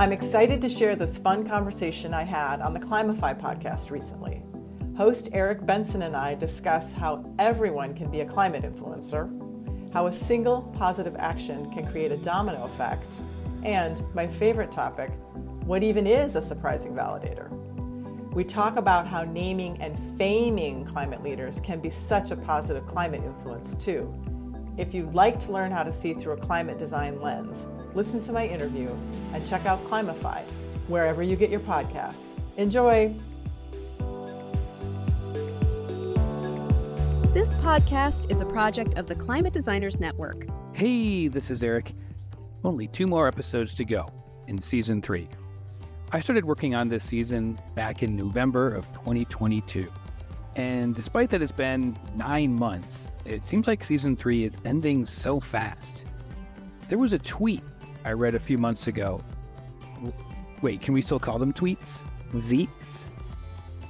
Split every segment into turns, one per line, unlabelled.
I'm excited to share this fun conversation I had on the Climify podcast recently. Host Eric Benson and I discuss how everyone can be a climate influencer, how a single positive action can create a domino effect, and my favorite topic, what even is a surprising validator? We talk about how naming and faming climate leaders can be such a positive climate influence, too. If you'd like to learn how to see through a climate design lens, listen to my interview and check out Climify wherever you get your podcasts. Enjoy!
This podcast is a project of the Climate Designers Network.
Hey, this is Eric. Only two more episodes to go in season three. I started working on this season back in November of 2022. And despite that it's been nine months, it seems like season three is ending so fast. There was a tweet I read a few months ago. Wait, can we still call them tweets? Xeets?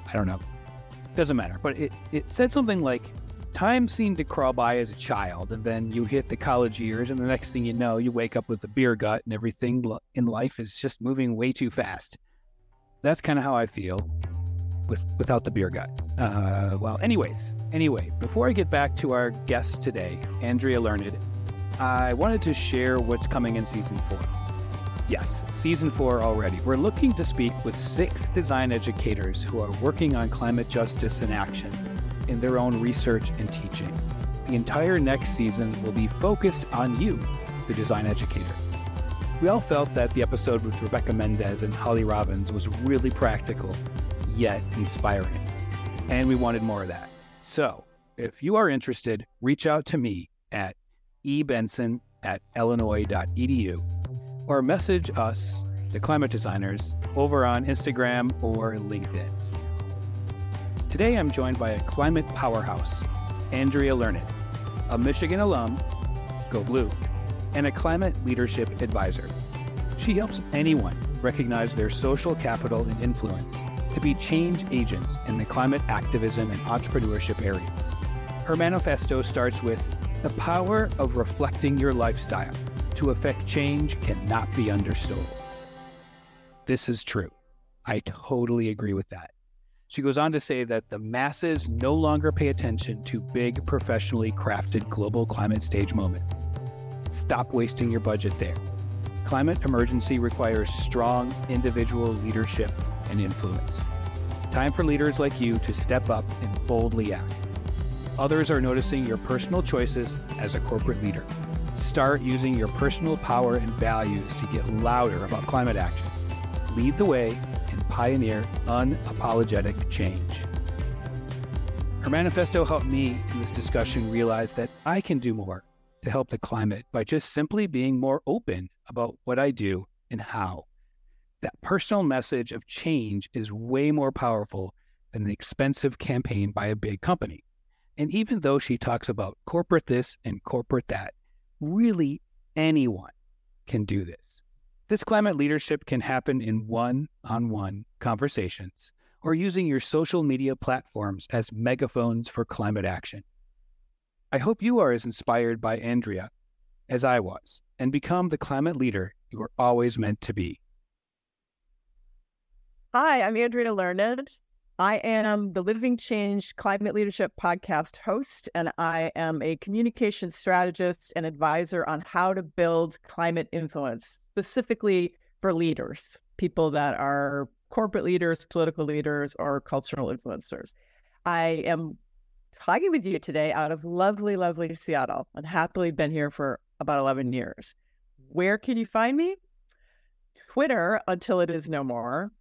I don't know. Doesn't matter. But it, it said something like, Time seemed to crawl by as a child, and then you hit the college years, and the next thing you know, you wake up with a beer gut, and everything in life is just moving way too fast. That's kind of how I feel with without the beer gut. Uh, well, anyways, anyway, before I get back to our guest today, Andrea Learned, I wanted to share what's coming in season four. Yes, season four already. We're looking to speak with six design educators who are working on climate justice in action in their own research and teaching. The entire next season will be focused on you, the design educator. We all felt that the episode with Rebecca Mendez and Holly Robbins was really practical, yet inspiring. And we wanted more of that. So, if you are interested, reach out to me at ebenson at illinois.edu or message us, the climate designers, over on Instagram or LinkedIn. Today I'm joined by a climate powerhouse, Andrea Learned, a Michigan alum, go blue, and a climate leadership advisor. She helps anyone recognize their social capital and influence to be change agents in the climate activism and entrepreneurship areas. Her manifesto starts with The power of reflecting your lifestyle to affect change cannot be undersold. This is true. I totally agree with that. She goes on to say that the masses no longer pay attention to big, professionally crafted global climate stage moments. Stop wasting your budget there. Climate emergency requires strong individual leadership and influence. It's time for leaders like you to step up and boldly act. Others are noticing your personal choices as a corporate leader. Start using your personal power and values to get louder about climate action. Lead the way and pioneer unapologetic change. Her manifesto helped me in this discussion realize that I can do more to help the climate by just simply being more open about what I do and how. That personal message of change is way more powerful than an expensive campaign by a big company. And even though she talks about corporate this and corporate that, really anyone can do this. This climate leadership can happen in one on one conversations or using your social media platforms as megaphones for climate action. I hope you are as inspired by Andrea as I was and become the climate leader you were always meant to be.
Hi, I'm Andrea Learned. I am the Living Change Climate Leadership Podcast host, and I am a communication strategist and advisor on how to build climate influence, specifically for leaders, people that are corporate leaders, political leaders, or cultural influencers. I am talking with you today out of lovely, lovely Seattle and happily been here for about 11 years. Where can you find me? Twitter until it is no more,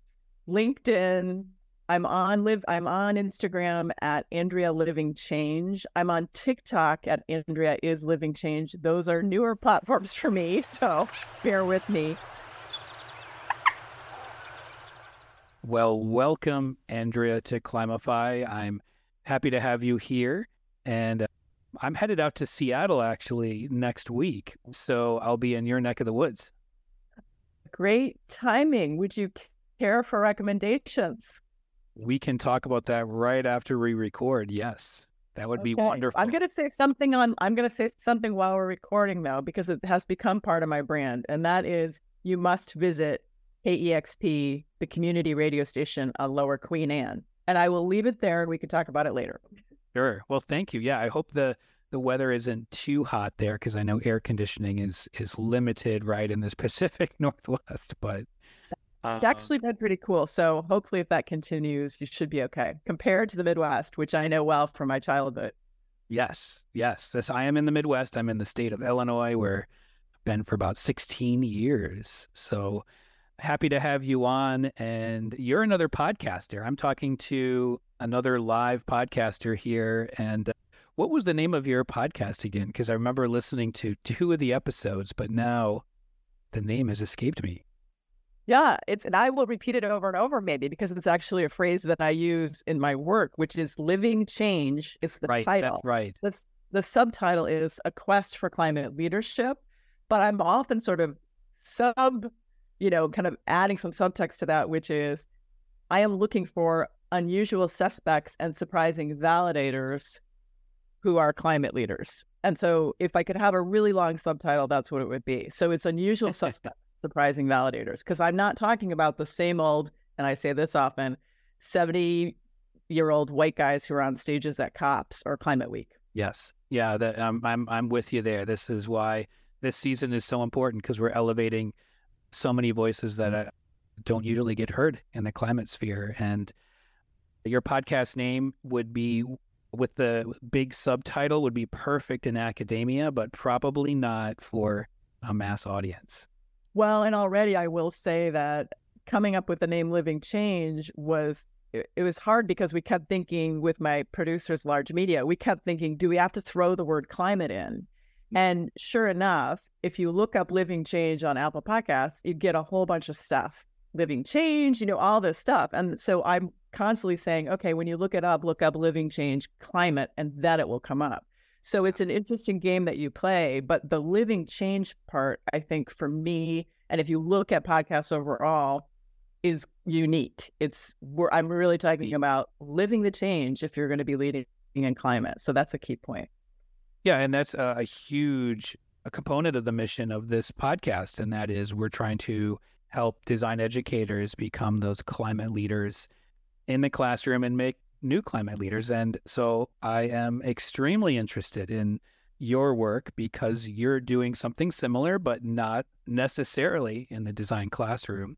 LinkedIn, I'm on live I'm on Instagram at Andrea Living Change. I'm on TikTok at Andrea is Living Change. Those are newer platforms for me, so bear with me.
Well, welcome Andrea to Climify. I'm happy to have you here and uh, I'm headed out to Seattle actually next week. So I'll be in your neck of the woods.
Great timing. Would you care for recommendations?
We can talk about that right after we record. Yes. That would okay. be wonderful.
I'm going to say something on I'm going to say something while we're recording though because it has become part of my brand and that is you must visit KEXP, the community radio station on Lower Queen Anne. And I will leave it there and we can talk about it later.
Sure. Well, thank you. Yeah, I hope the the weather isn't too hot there because I know air conditioning is is limited right in this Pacific Northwest, but
it's actually been pretty cool. So hopefully if that continues, you should be okay. Compared to the Midwest, which I know well from my childhood.
Yes, yes. This I am in the Midwest. I'm in the state of Illinois where I've been for about 16 years. So happy to have you on. And you're another podcaster. I'm talking to another live podcaster here. And uh, what was the name of your podcast again? Because I remember listening to two of the episodes, but now the name has escaped me.
Yeah, it's and I will repeat it over and over maybe because it's actually a phrase that I use in my work, which is living change. It's the
right,
title.
That's right.
That's the subtitle is a quest for climate leadership. But I'm often sort of sub you know, kind of adding some subtext to that, which is I am looking for unusual suspects and surprising validators who are climate leaders. And so if I could have a really long subtitle, that's what it would be. So it's unusual suspects, surprising validators, because I'm not talking about the same old, and I say this often, 70 year old white guys who are on stages at COPs or Climate Week.
Yes. Yeah. That, I'm, I'm, I'm with you there. This is why this season is so important because we're elevating so many voices that uh, don't usually get heard in the climate sphere. And your podcast name would be with the big subtitle would be perfect in academia, but probably not for a mass audience.
Well, and already I will say that coming up with the name Living Change was it was hard because we kept thinking with my producers Larj Media we kept thinking do we have to throw the word climate in mm-hmm. and sure enough, if you look up Living Change on Apple Podcasts, you get a whole bunch of stuff. Living Change, you know, all this stuff. And so I'm constantly saying, okay, when you look it up, look up Living Change Climate, and then it will come up. So it's an interesting game that you play. But the living change part, I think for me, and if you look at podcasts overall, is unique. It's where I'm really talking about living the change if you're going to be leading in climate. So that's a key point.
Yeah, and that's a, a huge a component of the mission of this podcast, and that is we're trying to help design educators become those climate leaders in the classroom and make new climate leaders. And so I am extremely interested in your work because you're doing something similar, but not necessarily in the design classroom.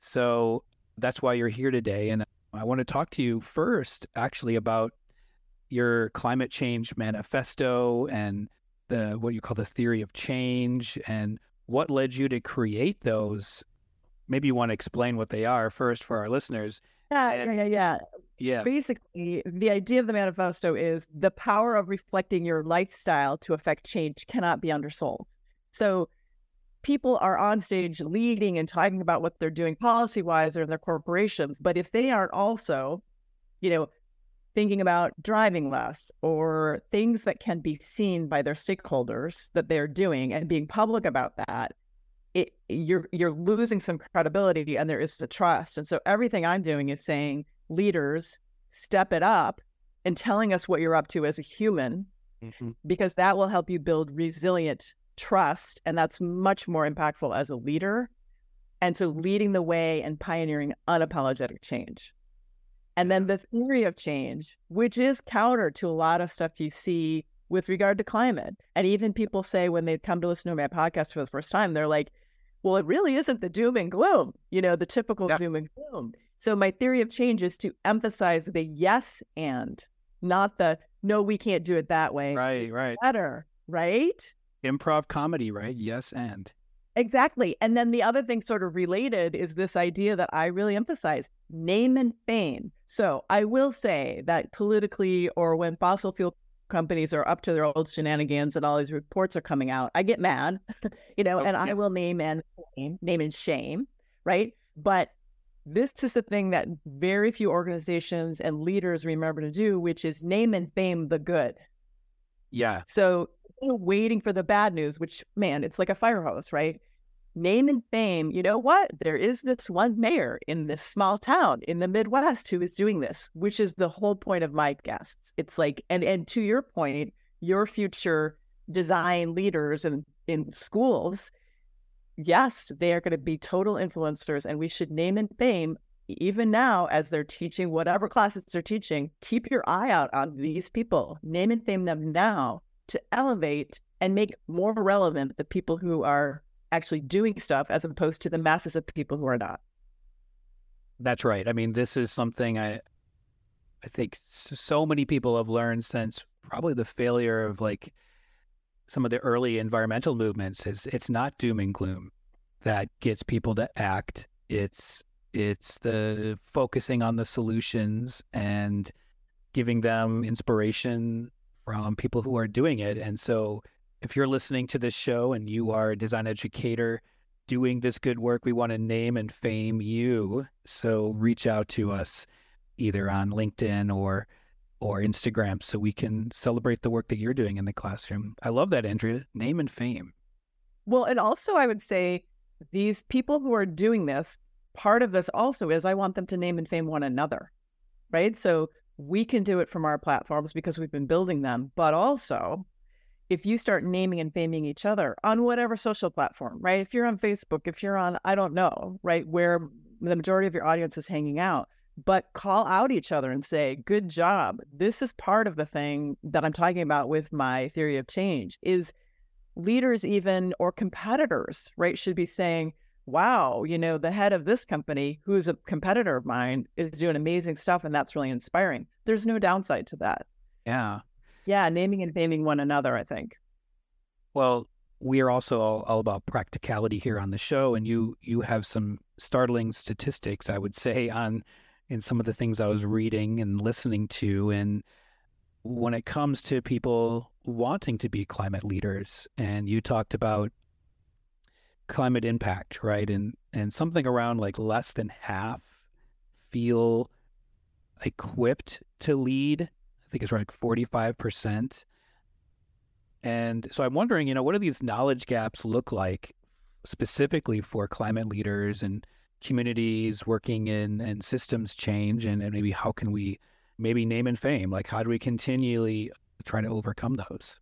So that's why you're here today. And I want to talk to you first, actually, about your climate change manifesto and the what you call the theory of change and what led you to create those maybe you want to explain what they are first for our listeners
yeah yeah yeah
yeah.
Basically the idea of the manifesto is the power of reflecting your lifestyle to affect change cannot be undersold. So people are on stage leading and talking about what they're doing policy wise or in their corporations but if they aren't also you know thinking about driving less or things that can be seen by their stakeholders that they're doing and being public about that it, you're you're losing some credibility and there is the trust and so everything i'm doing is saying leaders step it up and telling us what you're up to as a human mm-hmm. because that will help you build resilient trust and that's much more impactful as a leader and so leading the way and pioneering unapologetic change and then the theory of change, which is counter to a lot of stuff you see with regard to climate. And even people say when they come to listen to my podcast for the first time, they're like, well, it really isn't the doom and gloom, you know, the typical yeah. doom and gloom. So my theory of change is to emphasize the yes and, not the no, we can't do it that way.
Right, right.
Better, right?
Improv comedy, right? Yes and.
Exactly. And then the other thing, sort of related, is this idea that I really emphasize name and fame. So I will say that politically, or when fossil fuel companies are up to their old shenanigans and all these reports are coming out, I get mad, you know, and I will name and name and shame, right? But this is the thing that very few organizations and leaders remember to do, which is name and fame the good.
Yeah.
So waiting for the bad news, which man, it's like a fire hose, right? Name and fame, you know what? There is this one mayor in this small town in the Midwest who is doing this, which is the whole point of my guests. It's like, and and to your point, your future design leaders and in schools, yes, they are going to be total influencers, and we should name and fame even now as they're teaching whatever classes they're teaching. Keep your eye out on these people. Name and fame them now to elevate and make more relevant the people who are actually doing stuff as opposed to the masses of people who are not.
That's right. I mean, this is something I I think so many people have learned since probably the failure of like some of the early environmental movements is it's not doom and gloom that gets people to act. It's it's the focusing on the solutions and giving them inspiration from people who are doing it. And so if you're listening to this show and you are a design educator doing this good work, we want to name and fame you. So reach out to us either on LinkedIn or or Instagram so we can celebrate the work that you're doing in the classroom. I love that, Andrea. Name and fame.
Well, and also I would say these people who are doing this, part of this also is I want them to name and fame one another, right? So we can do it from our platforms because we've been building them, but also if you start naming and faming each other on whatever social platform, right? If you're on Facebook, if you're on, I don't know, right, where the majority of your audience is hanging out, but call out each other and say, good job. This is part of the thing that I'm talking about with my theory of change is leaders even or competitors, right, should be saying, wow, you know, the head of this company, who's a competitor of mine, is doing amazing stuff and that's really inspiring. There's no downside to that.
Yeah.
Yeah, naming and faming one another, I think.
Well, we are also all, all, about practicality here on the show, and you you have some startling statistics, I would say, on in some of the things I was mm-hmm. reading and listening to. And when it comes to people wanting to be climate leaders, and you talked about climate impact, right? And and something around like less than half feel equipped to lead. I think it's like 45%. And so I'm wondering, you know, what do these knowledge gaps look like specifically for climate leaders and communities working in and systems change and, and maybe how can we maybe name and fame? Like how do we continually try to overcome those?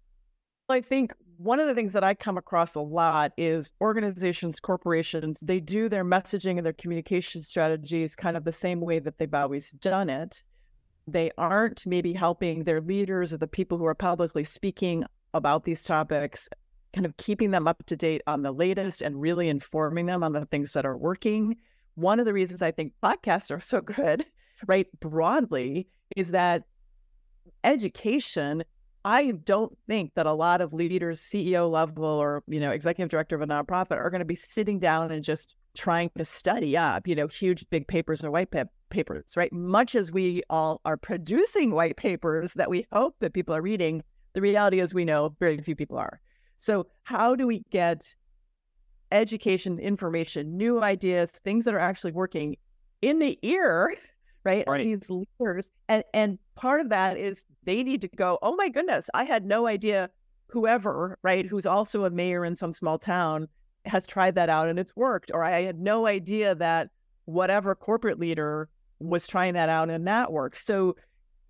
I think one of the things that i come across a lot is organizations corporations they do their messaging and their communication strategies kind of the same way that they've always done it. They aren't maybe helping their leaders or the people who are publicly speaking about these topics kind of keeping them up to date on the latest and really informing them on the things that are working. One of the reasons I think podcasts are so good, right, broadly, is that education. I don't think that a lot of leaders, CEO level or you know executive director of a nonprofit, are going to be sitting down and just trying to study up, you know, huge big papers or white pa- papers, right? Much as we all are producing white papers that we hope that people are reading, the reality is we know very few people are. So, how do we get education, information, new ideas, things that are actually working in the ear, right? right. These leaders. And and part of that is they need to go, oh my goodness, I had no idea whoever, right, who's also a mayor in some small town has tried that out and it's worked. Or I had no idea that whatever corporate leader was trying that out and that worked. So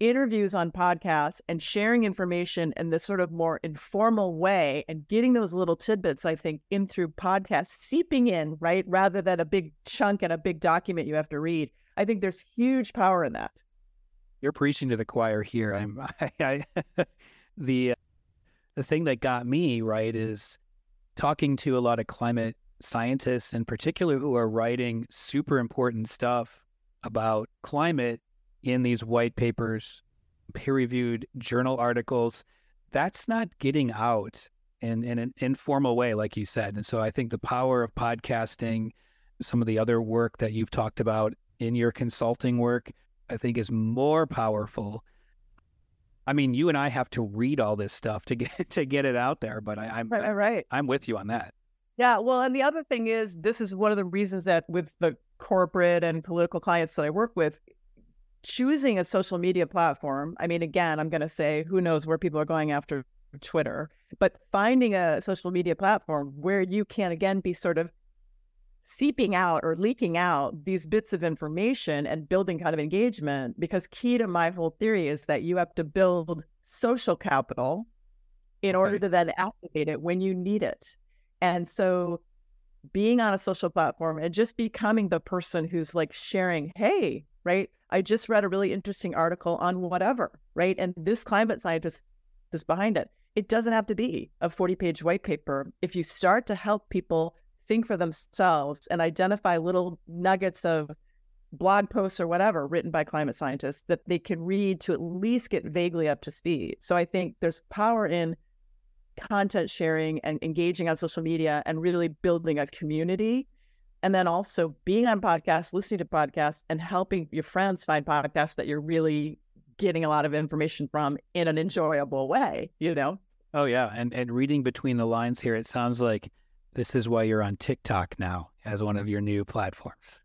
interviews on podcasts and sharing information in this sort of more informal way and getting those little tidbits, I think, in through podcasts, seeping in, right? Rather than a big chunk and a big document you have to read. I think there's huge power in that.
You're preaching to the choir here. I'm I, I the uh, the thing that got me, right, is talking to a lot of climate scientists in particular who are writing super important stuff about climate in these white papers, peer reviewed journal articles, that's not getting out in, in an informal way, like you said. And so I think the power of podcasting, some of the other work that you've talked about in your consulting work, I think is more powerful. I mean, you and I have to read all this stuff to get to get it out there, but I, am
right, right.
I'm with you on that.
Yeah, well, and the other thing is, this is one of the reasons that with the corporate and political clients that I work with, choosing a social media platform, I mean, again, I'm going to say who knows where people are going after Twitter, but finding a social media platform where you can, again, be sort of seeping out or leaking out these bits of information and building kind of engagement. Because key to my whole theory is that you have to build social capital in order to then activate it when you need it. And so being on a social platform and just becoming the person who's like sharing, hey, right? I just read a really interesting article on whatever, right? And this climate scientist is behind it. It doesn't have to be a 40 page white paper. If you start to help people think for themselves and identify little nuggets of blog posts or whatever written by climate scientists that they can read to at least get vaguely up to speed. So I think there's power in content sharing and engaging on social media and really building a community. And then also being on podcasts, listening to podcasts, and helping your friends find podcasts that you're really getting a lot of information from in an enjoyable way, you know?
Oh yeah. And and reading between the lines here, it sounds like this is why you're on TikTok now as one of your new platforms.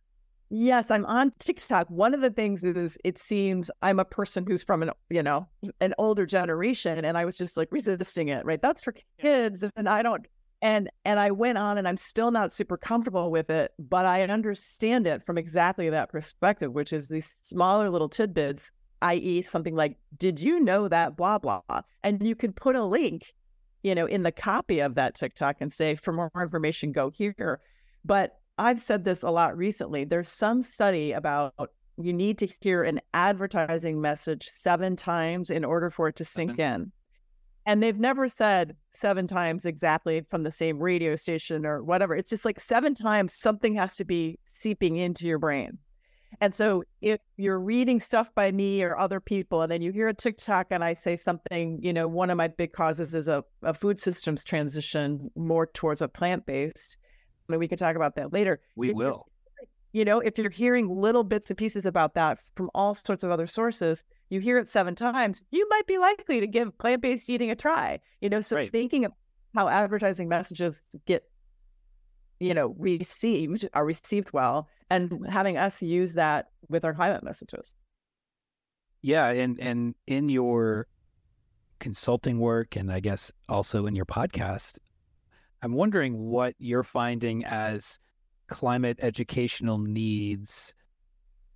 Yes, I'm on TikTok. One of the things is it seems I'm a person who's from an, you know, an older generation and I was just like resisting it, right? That's for kids and I don't and and I went on and I'm still not super comfortable with it, but I understand it from exactly that perspective, which is these smaller little tidbits, i.e. something like did you know that blah blah. And you could put a link, you know, in the copy of that TikTok and say for more information go here. But I've said this a lot recently. There's some study about you need to hear an advertising message seven times in order for it to sink mm-hmm. in. And they've never said seven times exactly from the same radio station or whatever. It's just like seven times something has to be seeping into your brain. And so if you're reading stuff by me or other people, and then you hear a TikTok and I say something, you know, one of my big causes is a, a food systems transition more towards a plant based I mean, we can talk about that later.
We if will.
You know, if you're hearing little bits and pieces about that from all sorts of other sources, you hear it seven times, you might be likely to give plant based eating a try. You know, so right. thinking of how advertising messages get, you know, received, are received well, and having us use that with our climate messages.
Yeah. And, and in your consulting work, and I guess also in your podcast, I'm wondering what you're finding as climate educational needs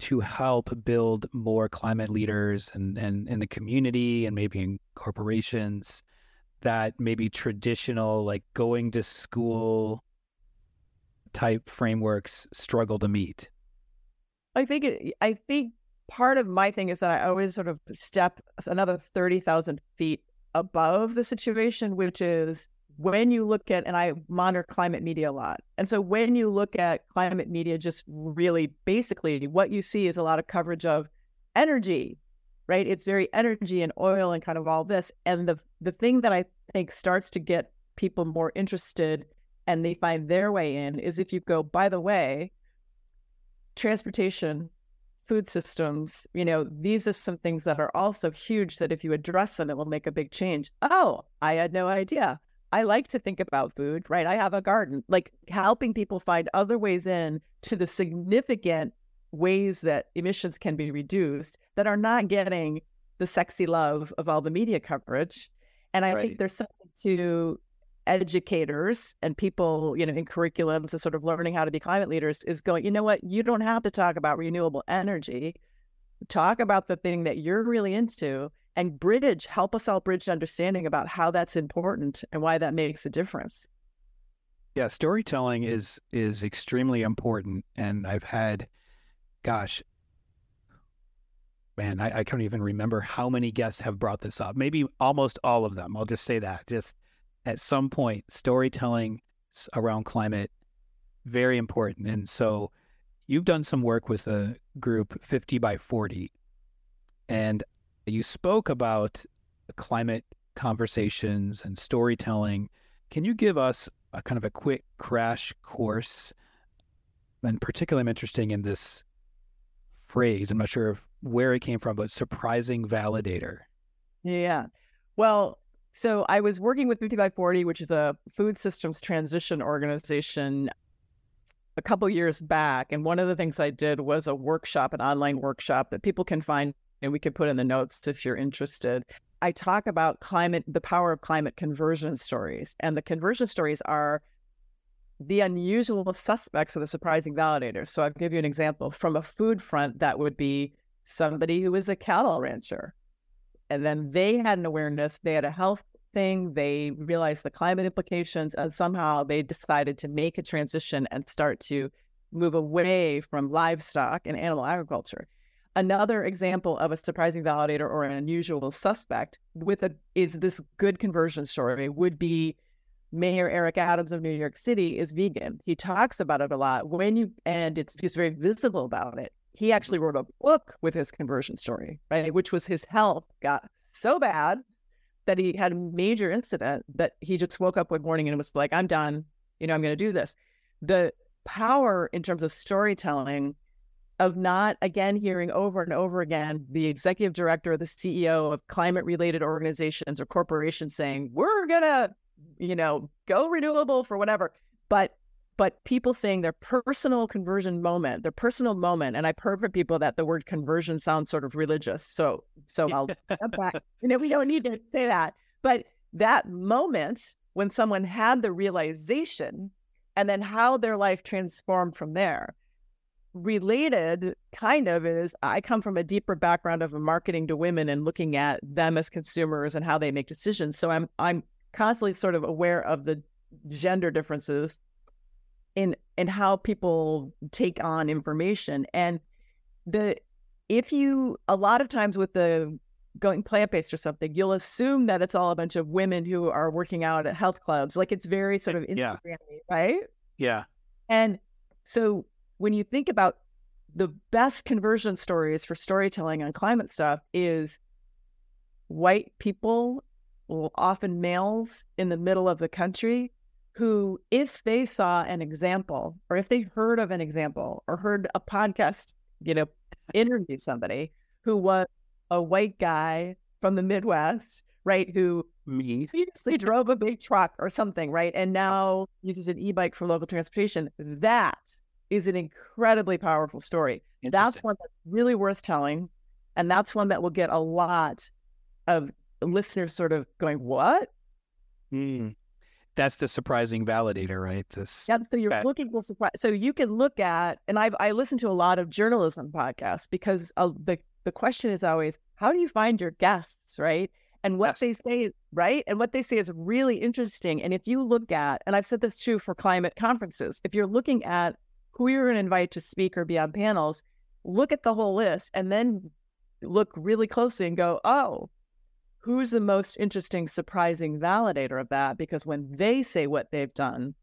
to help build more climate leaders and, and in the community and maybe in corporations that maybe traditional like going to school type frameworks struggle to meet?
I think it, i think part of my thing is that i always sort of step another 30,000 feet above the situation which is when you look at, and I monitor climate media a lot. And so when you look at climate media, just really basically what you see is a lot of coverage of energy, right? It's very energy and oil and kind of all this. And the the thing that I think starts to get people more interested and they find their way in is if you go, by the way, transportation, food systems, you know, these are some things that are also huge that if you address them, it will make a big change. Oh, I had no idea. I like to think about food, right? I have a garden, like helping people find other ways in to the significant ways that emissions can be reduced that are not getting the sexy love of all the media coverage. And I right. think there's something to educators and people, you know, in curriculums and sort of learning how to be climate leaders is going, you know what, you don't have to talk about renewable energy. Talk about the thing that you're really into and bridge, help us all bridge understanding about how that's important and why that makes a difference.
Yeah, storytelling is is extremely important. And I've had, gosh, man, I, I can't even remember how many guests have brought this up. Maybe almost all of them. I'll just say that. Just at some point, storytelling around climate, very important. And so you've done some work with a group 50 by 40. And you spoke about climate conversations and storytelling. Can you give us a kind of a quick crash course? And particularly, I'm interested in this phrase. I'm not sure where it came from, but surprising validator.
Yeah. Well, so I was working with 50 by 40, which is a food systems transition organization a couple years back. And one of the things I did was a workshop, an online workshop that people can find and we could put in the notes if you're interested. I talk about climate, the power of climate conversion stories. And the conversion stories are the unusual suspects of the surprising validators. So I'll give you an example. From a food front, that would be somebody who is a cattle rancher. And then they had an awareness, they had a health thing. They realized the climate implications, and somehow they decided to make a transition and start to move away from livestock and animal agriculture. Another example of a surprising validator or an unusual suspect with a is this good conversion story would be Mayor Eric Adams of New York City is vegan. He talks about it a lot when you and it's he's very visible about it. He actually wrote a book with his conversion story, right? Which was his health got so bad that he had a major incident that he just woke up one morning and was like, I'm done. You know, I'm going to do this. The power in terms of storytelling of not again hearing over and over again the executive director or the CEO of climate related organizations or corporations saying, we're going to, you know, go renewable for whatever. But but people saying their personal conversion moment, their personal moment, and I've heard from people that the word conversion sounds sort of religious. So, so I'll back. You know, we don't need to say that, but that moment when someone had the realization, and then how their life transformed from there. Related, kind of, is I come from a deeper background of marketing to women and looking at them as consumers and how they make decisions. So I'm I'm constantly sort of aware of the gender differences in in how people take on information. And the if you a lot of times with the going plant-based or something you'll assume that it's all a bunch of women who are working out at health clubs. Like it's very sort of Instagram
yeah.
right?
Yeah.
And so when you think about the best conversion stories for storytelling on climate stuff is white people often males in the middle of the country who, if they saw an example or if they heard of an example or heard a podcast, you know, interview somebody who was a white guy from the Midwest, right? Who
me
previously drove a big truck or something, right? And now uses an e-bike for local transportation. That is an incredibly powerful story. That's one that's really worth telling. And that's one that will get a lot of listeners sort of going, What?
Mm that's the surprising validator, right? This
yeah. So you're looking for surprise. So you can look at, and I've, I listen to a lot of journalism podcasts because uh, the the question is always, how do you find your guests, right? And what yes. they say, right? And what they say is really interesting. And if you look at, and I've said this too for climate conferences, if you're looking at who you're going to invite to speak or be on panels, look at the whole list and then look really closely and go, oh, who's the most interesting, surprising validator of that? Because when they say what they've done,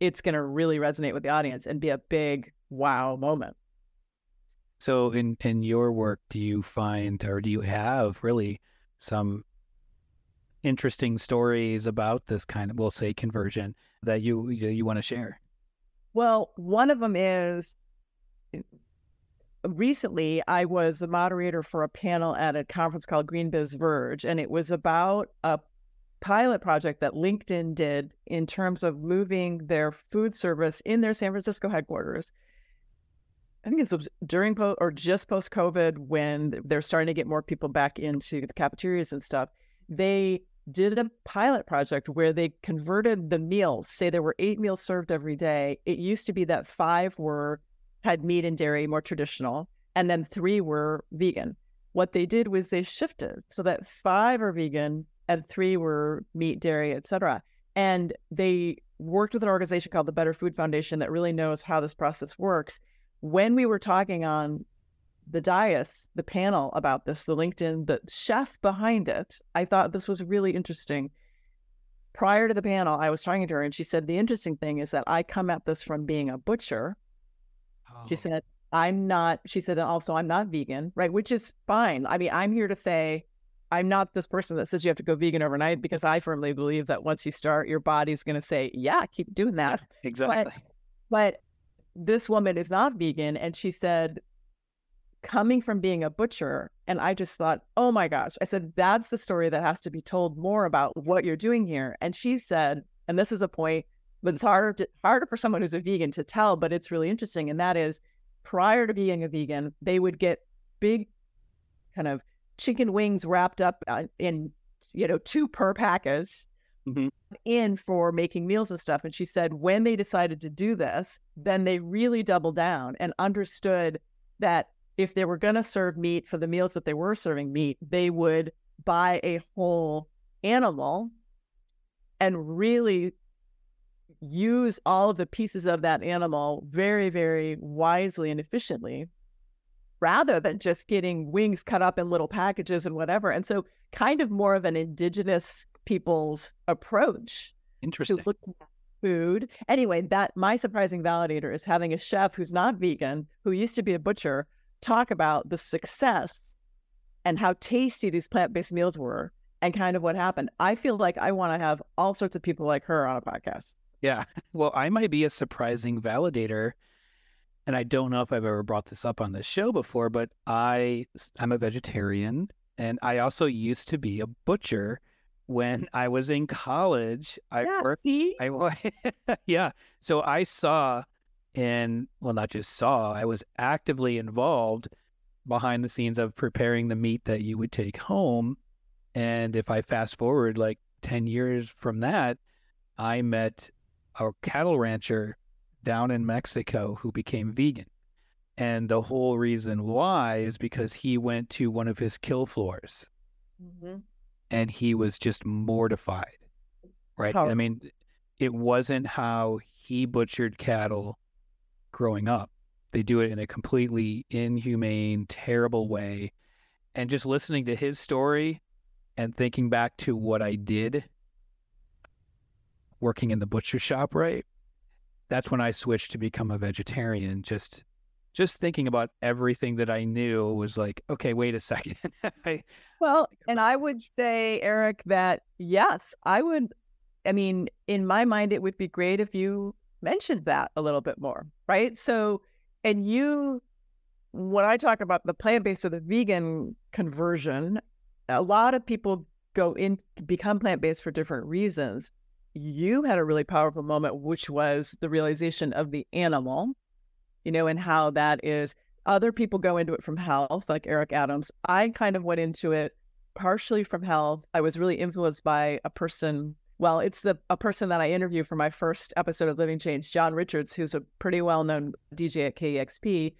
it's going to really resonate with the audience and be a big wow moment.
So, in in your work, do you find or do you have really some interesting stories about this kind of, we'll say, conversion that you you want to share?
Well, one of them is eh, recently I was a moderator for a panel at a conference called GreenBiz Verge, and it was about a pilot project that LinkedIn did in terms of moving their food service in their San Francisco headquarters. I think it's during or just post COVID when they're starting to get more people back into the cafeterias and stuff. They did a pilot project where they converted the meals. Say there were eight meals served every day. It used to be that five were had meat and dairy, more traditional, and then three were vegan. What they did was they shifted so that five are vegan and three were meat, dairy, etc. And they worked with an organization called the Better Food Foundation that really knows how this process works. When we were talking on the dais, the panel about this, the LinkedIn, the chef behind it, I thought this was really interesting. Prior to the panel, I was talking to her and she said, The interesting thing is that I come at this from being a butcher she oh. said, I'm not, she said, also, I'm not vegan, right? Which is fine. I mean, I'm here to say, I'm not this person that says you have to go vegan overnight because I firmly believe that once you start, your body's going to say, yeah, keep doing that.
Yeah, exactly.
But, but this woman is not vegan. And she said, coming from being a butcher, and I just thought, oh my gosh. I said, that's the story that has to be told more about what you're doing here. And she said, and this is a point but it's harder to, harder for someone who's a vegan to tell. But it's really interesting, and that is, prior to being a vegan, they would get big, kind of chicken wings wrapped up uh, in you know two per package mm-hmm. in for making meals and stuff. And she said when they decided to do this, then they really doubled down and understood that if they were going to serve meat for the meals that they were serving meat, they would buy a whole animal and really use all of the pieces of that animal very, very wisely and efficiently rather than just getting wings cut up in little packages and whatever. And so, kind of more of an indigenous people's approach
Interesting.
to looking at food. Anyway, that my surprising validator is having a chef who's not vegan, who used to be a butcher, talk about the success and how tasty these plant based meals were and kind of what happened. I feel like I want to have all sorts of people like her on a podcast.
Yeah. Well, I might be a surprising validator. And I don't know if I've ever brought this up on this show before, but I I'm a vegetarian and I also used to be a butcher when I was in college. I
yeah,
worked? I yeah. So I saw and well not just saw, I was actively involved behind the scenes of preparing the meat that you would take home. And if I fast forward like 10 years from that, I met a cattle rancher down in Mexico who became vegan. And the whole reason why is because he went to one of his kill floors
Mhm.
and he was just mortified. Right.
How-
I mean, it wasn't how he butchered cattle growing up. They do it in a completely inhumane, terrible way. And just listening to his story and thinking back to what I did working in the butcher shop, right? That's when I switched to become a vegetarian. Just just thinking about everything that I knew was like, okay, wait a second. I,
Well, and I would say, Eric, that yes, I would. I mean, in my mind, it would be great if you mentioned that a little bit more, right? So, and you, when I talk about the plant based or the vegan conversion, a lot of people go in, become plant based for different reasons. You had a really powerful moment, which was the realization of the animal, you know, and how that is other people go into it from health, like Eric Adams. I kind of went into it partially from health. I was really influenced by a person. Well, it's the a person that I interviewed for my first episode of Living Change, John Richards, who's a pretty well known DJ at KEXP.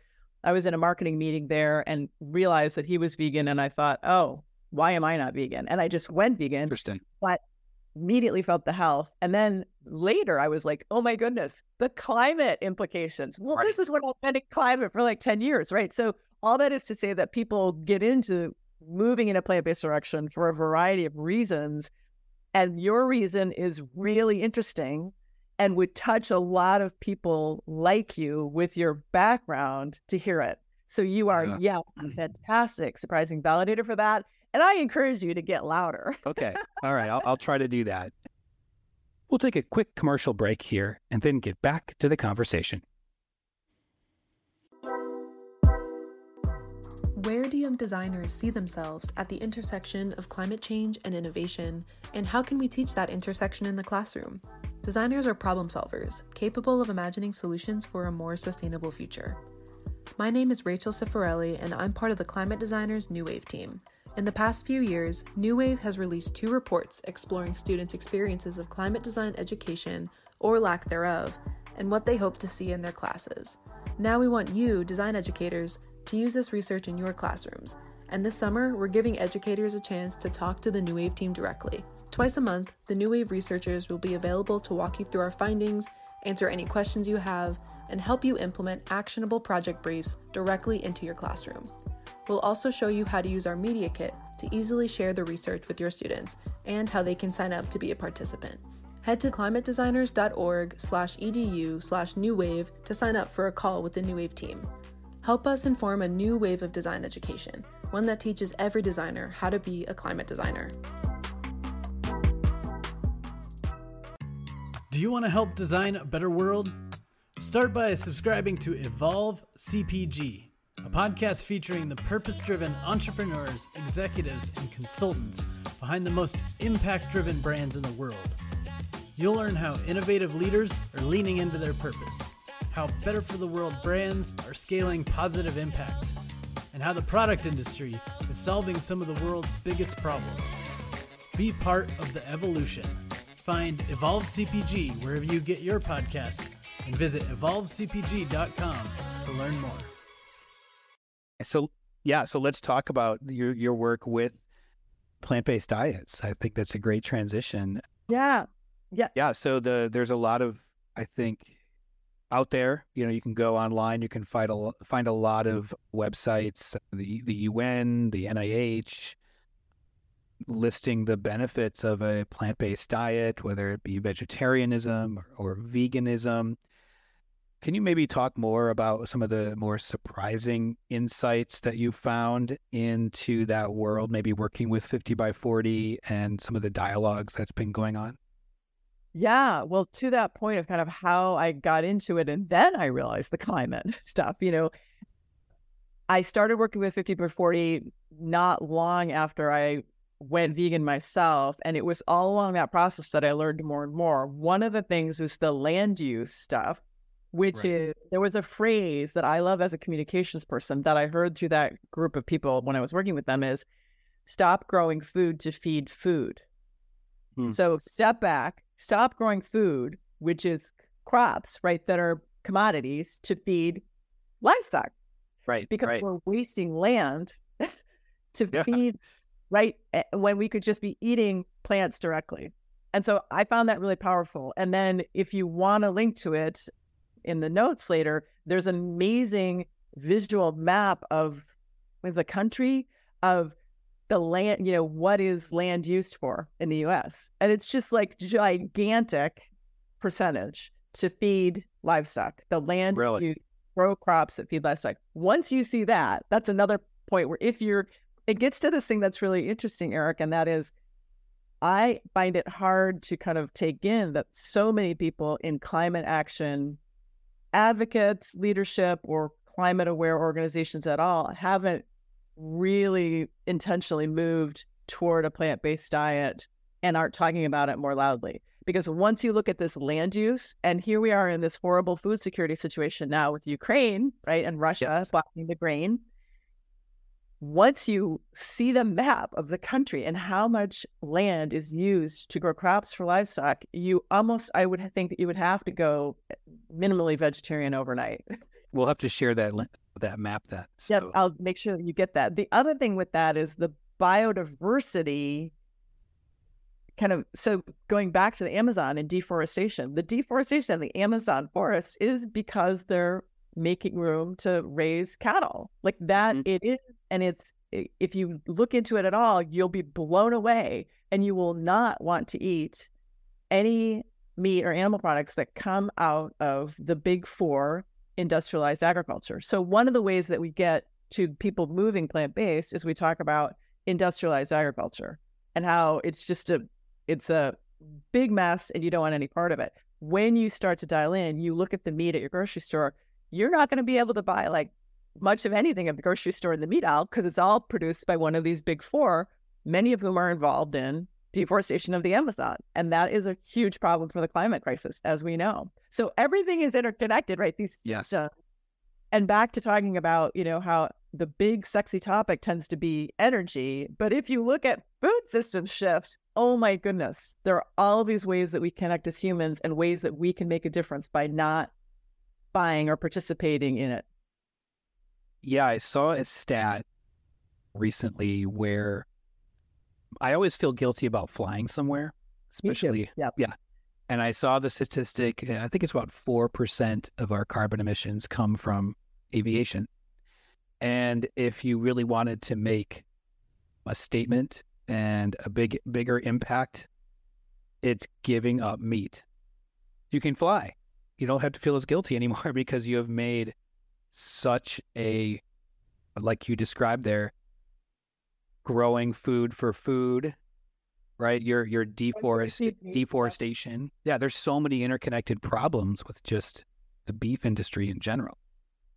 I was in a marketing meeting there and realized that he was vegan, and I thought, oh, why am I not vegan? And I just went vegan
interesting.
But immediately felt the health. And then later I was like, oh my goodness, the climate implications. Well,
Right.
this is what I've been in climate for like 10 years, right? So all that is to say that people get into moving in a plant-based direction for a variety of reasons. And your reason is really interesting and would touch a lot of people like you with your background to hear it. So you are,
Yeah.
yeah, fantastic, surprising validator for that. And I encourage you to get louder.
Okay. All right. I'll, I'll try to do that. We'll take a quick commercial break here and then get back to the conversation.
Do young designers see themselves at the intersection of climate change and innovation, and how can we teach that intersection in the classroom? Designers are problem solvers, capable of imagining solutions for a more sustainable future. My name is Rachel Cifarelli, and I'm part of the Climate Designers New Wave team. In the past few years, New Wave has released two reports exploring students' experiences of climate design education, or lack thereof, and what they hope to see in their classes. Now we want you, design educators, to use this research in your classrooms. And this summer, we're giving educators a chance to talk to the New Wave team directly. Twice a month, the New Wave researchers will be available to walk you through our findings, answer any questions you have, and help you implement actionable project briefs directly into your classroom. We'll also show you how to use our media kit to easily share the research with your students and how they can sign up to be a participant. Head to climatedesigners.org slash edu slash new wave to sign up for a call with the New Wave team. Help us inform a new wave of design education, one that teaches every designer how to be a climate designer.
Do you want to help design a better world? Start by subscribing to Evolve CPG, a podcast featuring the purpose driven entrepreneurs, executives, and consultants behind the most impact driven brands in the world. You'll learn how innovative leaders are leaning into their purpose, how better for the world brands are scaling positive impact, and how the product industry is solving some of the world's biggest problems. Be part of the evolution. Find Evolve CPG wherever you get your podcasts and visit evolvecpg.com to learn more.
So, yeah. So let's talk about your, your work with plant based diets. I think that's a great transition.
Yeah. Yeah.
Yeah. So the there's a lot of I think out there. You know, you can go online. You can find a find a lot mm-hmm. of websites, the the UN, the NIH, listing the benefits of a plant based diet, whether it be vegetarianism or, or veganism. Can you maybe talk more about some of the more surprising insights that you found into that world, maybe working with 50 by 40 and some of the dialogues that's been going on?
Yeah. Well, to that point of kind of how I got into it, and then I realized the climate stuff, you know, I started working with 50 by 40 not long after I went vegan myself. And it was all along that process that I learned more and more. One of the things is the land use stuff, which right. is there was a phrase that I love as a communications person that I heard through that group of people when I was working with them is stop growing food to feed food. Hmm. So step back, stop growing food, which is crops, right, that are commodities to feed livestock.
Right.
Because
right.
we're wasting land to yeah. feed, right, when we could just be eating plants directly. And so I found that really powerful. And then if you want to link to it in the notes later, there's an amazing visual map of the country of the land, you know, what is land used for in the US? And it's just like gigantic percentage to feed livestock. The land
really?
you grow crops that feed livestock. Once you see that, that's another point where if you're it gets to this thing that's really interesting, Eric, and that is I find it hard to kind of take in that so many people in climate action advocates, leadership, or climate aware organizations at all haven't really intentionally moved toward a plant based diet and aren't talking about it more loudly. Because once you look at this land use, and here we are in this horrible food security situation now with Ukraine, right, and Russia yes. blocking the grain. Once you see the map of the country and how much land is used to grow crops for livestock, you almost, I would think that you would have to go minimally vegetarian overnight.
We'll have to share that that map that.
So. Yeah, I'll make sure that you get that. The other thing with that is the biodiversity kind of so going back to the Amazon and deforestation, the deforestation of the Amazon forest is because they're making room to raise cattle. Like that mm-hmm. it is and it's if you look into it at all, you'll be blown away and you will not want to eat any meat or animal products that come out of the big 4 industrialized agriculture. So one of the ways that we get to people moving plant-based is we talk about industrialized agriculture and how it's just a it's a big mess and you don't want any part of it. When you start to dial in, you look at the meat at your grocery store, you're not going to be able to buy like much of anything at the grocery store in the meat aisle because it's all produced by one of these big four, many of whom are involved in deforestation of the Amazon. And that is a huge problem for the climate crisis, as we know. So everything is interconnected, right? These
yes.
Uh, and back to talking about, you know, how the big sexy topic tends to be energy. But if you look at food system shift, oh my goodness, there are all these ways that we connect as humans and ways that we can make a difference by not buying or participating in it.
Yeah, I saw a stat recently where I always feel guilty about flying somewhere, especially
yeah.
Yeah. And I saw the statistic, I think it's about 4% of our carbon emissions come from aviation. And if you really wanted to make a statement and a big bigger impact, it's giving up meat. You can fly. You don't have to feel as guilty anymore because you have made such a like you described there, growing food for food, right? Your your deforest deforestation. Yeah, there's so many interconnected problems with just the beef industry in general.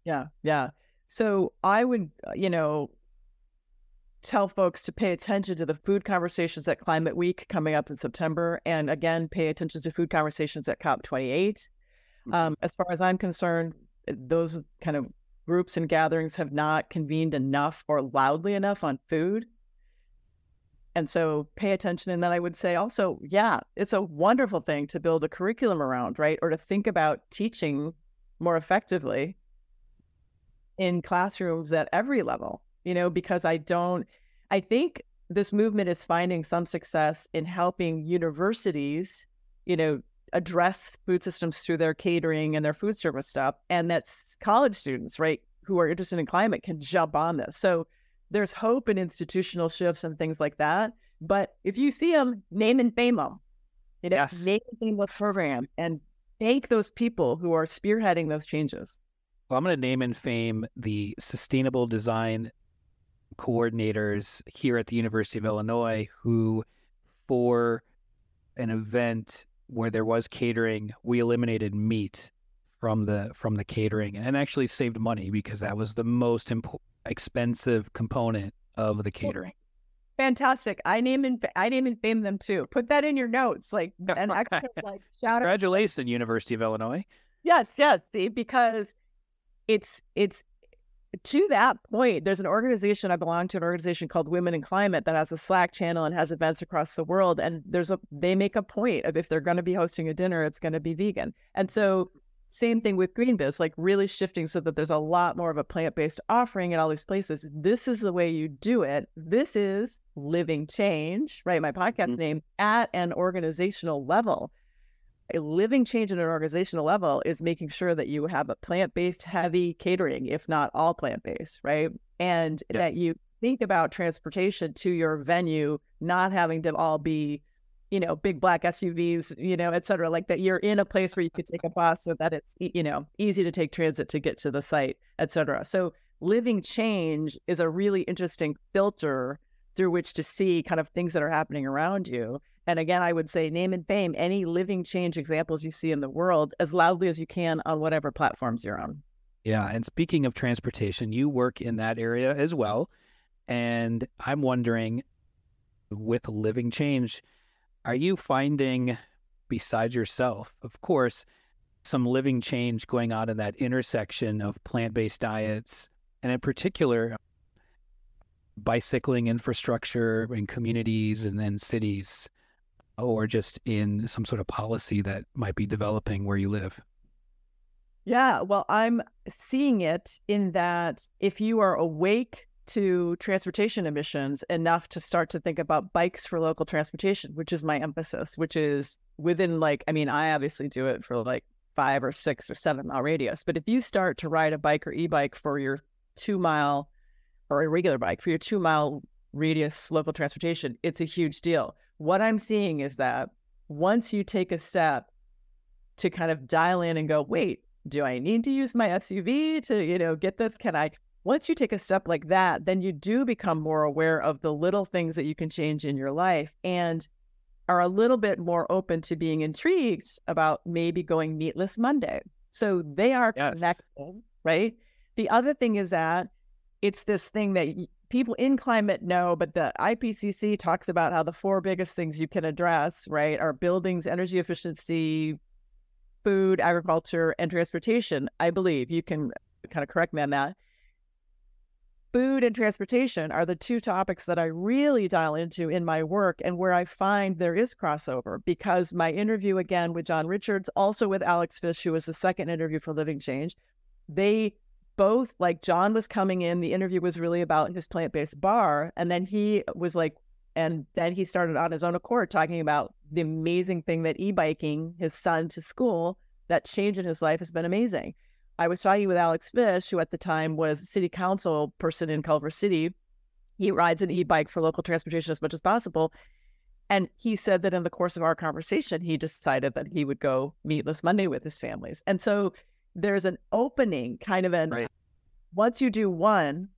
Yeah, yeah. So I would, uh, you know, tell folks to pay attention to the food conversations at Climate Week coming up in September, and again, pay attention to food conversations at COP28. Mm-hmm. Um, as far as I'm concerned, those kind of groups and gatherings have not convened enough or loudly enough on food. And so pay attention. And then I would say also, yeah, it's a wonderful thing to build a curriculum around, right? Or to think about teaching more effectively in classrooms at every level, you know, because I don't, I think this movement is finding some success in helping universities, you know, address food systems through their catering and their food service stuff. And that's college students, right, who are interested in climate can jump on this. So there's hope in institutional shifts and things like that. But if you see them, name and fame them. You know,
Yes.
name and fame the program and thank those people who are spearheading those changes.
Well, I'm going to name and fame the sustainable design coordinators here at the University of Illinois who, for an event where there was catering, we eliminated meat from the from the catering and actually saved money because that was the most impo- expensive component of the catering.
Fantastic. I name and I name and fame them too. Put that in your notes, like an extra like shout out.
Congratulations, University of Illinois.
Yes, yes. See, because it's it's to that point. There's an organization I belong to, an organization called Women in Climate that has a Slack channel and has events across the world. And there's a they make a point of if they're going to be hosting a dinner, it's going to be vegan. And so same thing with green GreenBiz, like really shifting so that there's a lot more of a plant-based offering at all these places. This is the way you do it. This is living change, right? My podcast
Mhm.
name at an organizational level a living change at an organizational level is making sure that you have a plant-based heavy catering if not all plant-based right and that you think about transportation to your venue not having to all be you know big black suvs you know et cetera like that you're in a place where you could take a bus so that it's you know easy to take transit to get to the site et cetera so living change is a really interesting filter through which to see kind of things that are happening around you and again, I would say name and fame any living change examples you see in the world as loudly as you can on whatever platforms you're on.
Yeah. And speaking of transportation, you work in that area as well. And I'm wondering, with Living Change, are you finding, besides yourself, of course, some living change going on in that intersection of plant based diets, and in particular, bicycling infrastructure in communities and then cities, or just in some sort of policy that might be developing where you live?
Yeah, well, I'm seeing it in that if you are awake to transportation emissions enough to start to think about bikes for local transportation, which is my emphasis, which is within like, I mean, I obviously do it for like five or six or seven mile radius. But if you start to ride a bike or e bike for your two mile or a regular bike for your two mile radius local transportation, it's a huge deal. What I'm seeing is that once you take a step to kind of dial in and go, wait, do I need to use my SUV to, you know, get this? Can I? Once you take a step like that, then you do become more aware of the little things that you can change in your life and are a little bit more open to being intrigued about maybe going meatless Monday. So they are
Yes.
connected, right? The other thing is that it's this thing that people in climate know, but the IPCC talks about how the four biggest things you can address, right, are buildings, energy efficiency, food, agriculture, and transportation. I believe you can kind of correct me on that. Food and transportation are the two topics that I really dial into in my work and where I find there is crossover because my interview again with John Richards, also with Alex Fisch, who was the second interview for Living Change, they both like John was coming in, the interview was really about his plant based bar. And then he was like, and then he started on his own accord talking about the amazing thing that e biking his son to school, that change in his life has been amazing. I was talking with Alex Fisch, who at the time was a city council person in Culver City. He rides an e bike for local transportation as much as possible. And he said that in the course of our conversation, he decided that he would go meatless Monday with his families. And so there's an opening kind of an
Right.
once you do one,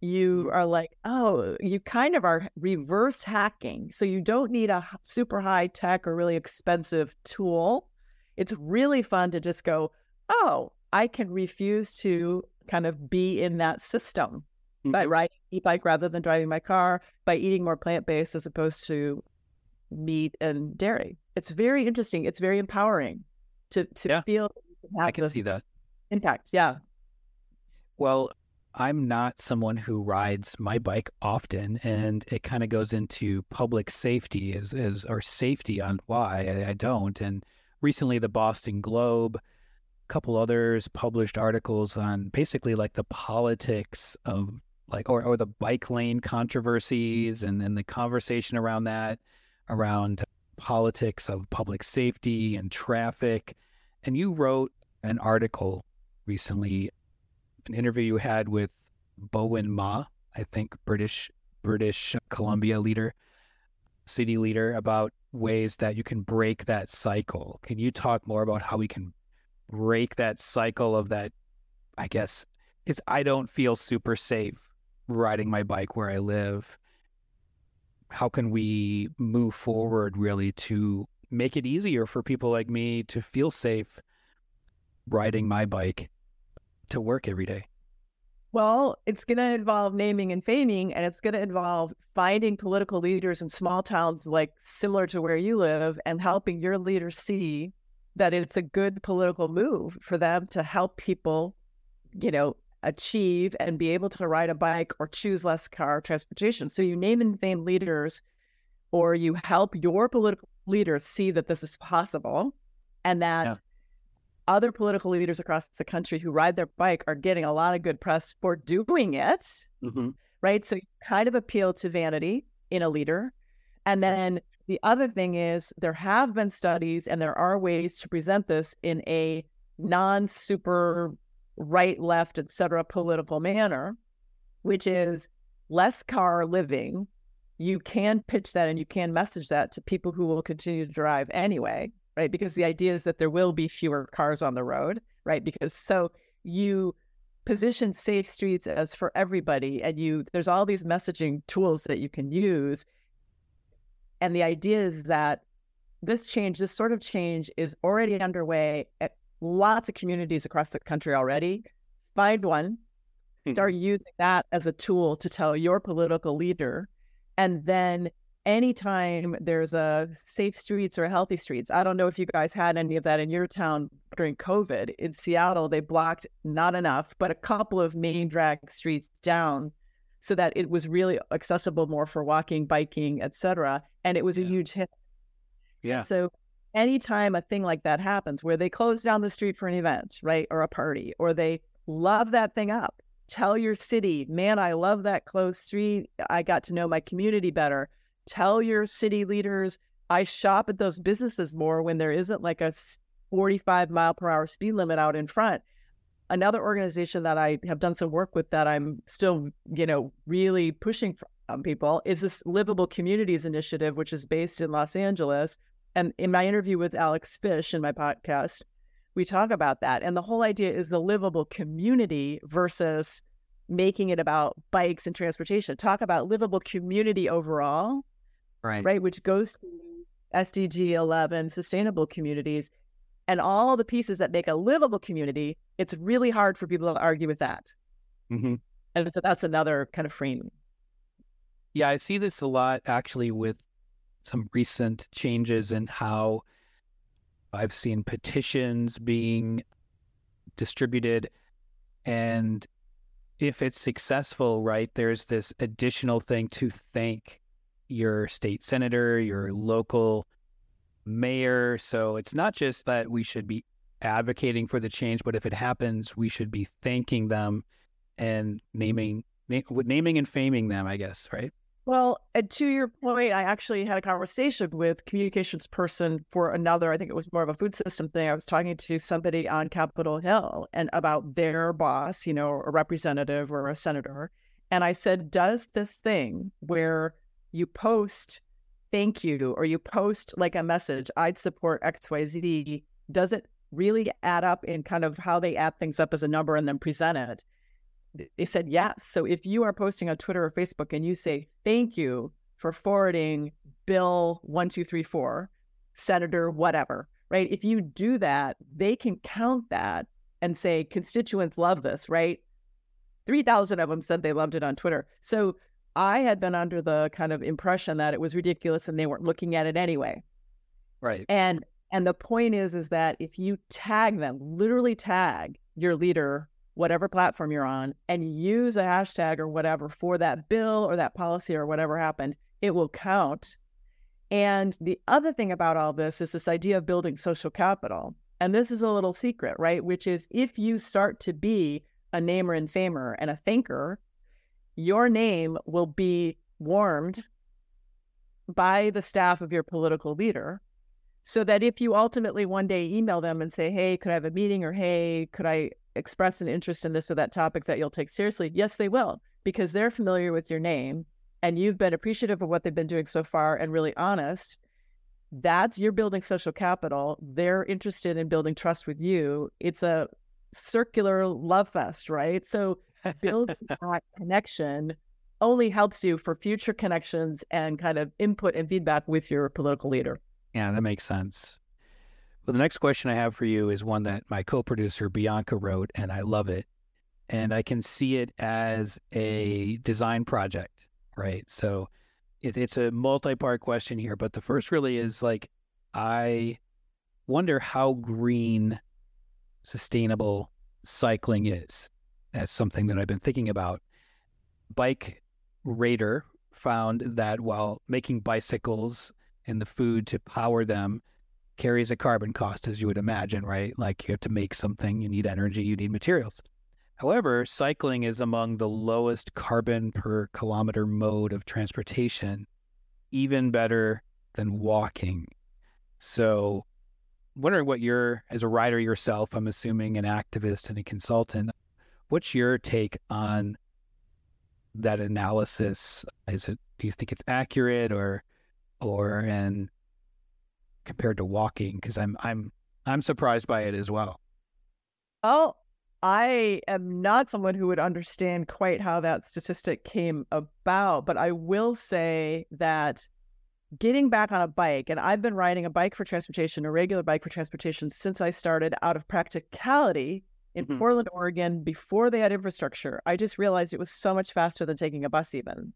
you mm-hmm. are like, oh, you kind of are reverse hacking. So you don't need a super high tech or really expensive tool. It's really fun to just go, oh, I can refuse to kind of be in that system by
Mhm.
riding e-bike rather than driving my car, by eating more plant-based as opposed to meat and dairy. It's very interesting. It's very empowering to to
Yeah.
feel
I can see that.
impact. Yeah.
Well, I'm not someone who rides my bike often, and it kind of goes into public safety as, as or safety on why I, I don't. And recently, the Boston Globe, couple others published articles on basically like the politics of like or, or the bike lane controversies and then the conversation around that, around politics of public safety and traffic. And you wrote an article recently, an interview you had with Bowinn Ma, I think British British Columbia leader, city leader, about ways that you can break that cycle. Can you talk more about how we can break that cycle of that? I guess is I don't feel super safe riding my bike where I live. How can we move forward really to make it easier for people like me to feel safe riding my bike to work every day?
Well, it's going to involve naming and faming, and it's going to involve finding political leaders in small towns like similar to where you live and helping your leaders see that it's a good political move for them to help people, you know, achieve and be able to ride a bike or choose less car transportation. So you name and fame leaders or you help your political leaders see that this is possible and that yeah other political leaders across the country who ride their bike are getting a lot of good press for doing it. Mm-hmm. Right. So you kind of appeal to vanity in a leader. And then the other thing is there have been studies and there are ways to present this in a non super right, left, etc. political manner, which is less car living. You can pitch that and you can message that to people who will continue to drive anyway right? Because the idea is that there will be fewer cars on the road, right? Because so you position safe streets as for everybody and you there's all these messaging tools that you can use and the idea is that this change this sort of change is already underway at lots of communities across the country already find one hmm. start using that as a tool to tell your political leader and then anytime there's a safe streets or healthy streets, I don't know if you guys had any of that in your town during COVID. In Seattle, they blocked not enough, but a couple of main drag streets down so that it was really accessible more for walking, biking, etc. And it was yeah. a huge hit.
Yeah.
So anytime a thing like that happens where they close down the street for an event, right, or a party, or they love that thing up, tell your city, man, I love that closed street. I got to know my community better tell your city leaders I shop at those businesses more when there isn't like a 45 mile per hour speed limit out in front. Another organization that I have done some work with that I'm still, you know, really pushing from people is this Livable Communities Initiative, which is based in Los Angeles. And in my interview with Alex Fisch in my podcast, we talk about that. And the whole idea is the livable community versus making it about bikes and transportation. Talk about livable community overall
right?
Right, which goes to SDG 11, sustainable communities, and all the pieces that make a livable community. It's really hard for people to argue with that. Mm-hmm. And so that's another kind of frame.
Yeah, I see this a lot actually with some recent changes in how I've seen petitions being distributed. And if it's successful, right, there's this additional thing to thank your state senator, your local mayor. So it's not just that we should be advocating for the change, but if it happens, we should be thanking them and naming naming and faming them, I guess, right?
Well, to your point, I actually had a conversation with communications person for another. I think it was more of a food system thing. I was talking to somebody on Capitol Hill and about their boss, you know, a representative or a senator, and I said, "Does this thing where you post thank you or you post like a message, I'd support XYZ, does it really add up in kind of how they add things up as a number and then present it? They said yes. So if you are posting on Twitter or Facebook and you say thank you for forwarding Bill 1234, Senator, whatever, right? If you do that, they can count that and say constituents love this, right? 3,000 of them said they loved it on Twitter. So I had been under the kind of impression that it was ridiculous and they weren't looking at it anyway.
Right.
And and the point is is that if you tag them, literally tag your leader, whatever platform you're on, and use a hashtag or whatever for that bill or that policy or whatever happened, it will count. And the other thing about all this is this idea of building social capital. And this is a little secret, right? Which is if you start to be a namer and famer and a thinker your name will be warmed by the staff of your political leader so that if you ultimately one day email them and say, hey, could I have a meeting or hey, could I express an interest in this or that topic that you'll take seriously? Yes, they will, because they're familiar with your name and you've been appreciative of what they've been doing so far and really honest. That's you're building social capital. They're interested in building trust with you. It's a circular love fest, right? So building that connection only helps you for future connections and kind of input and feedback with your political leader.
Yeah, that makes sense. Well, the next question I have for you is one that my co producer Bianca wrote, and I love it. And I can see it as a design project, right? So it, it's a multi part question here, but the first really is like, I wonder how green sustainable cycling is. That's something that I've been thinking about. Bike Raider found that while making bicycles and the food to power them carries a carbon cost, as you would imagine, right? Like you have to make something, you need energy, you need materials. However, cycling is among the lowest carbon per kilometer mode of transportation, even better than walking. So, wondering what you're, as a rider yourself, I'm assuming an activist and a consultant, what's your take on that analysis? Is it, do you think it's accurate or or and compared to walking because I'm I'm I'm surprised by it as well.
Oh, I am not someone who would understand quite how that statistic came about, but I will say that getting back on a bike, and I've been riding a bike for transportation, a regular bike for transportation, since I started out of practicality in mm-hmm. Portland, Oregon, before they had infrastructure. I just realized it was so much faster than taking a bus, even.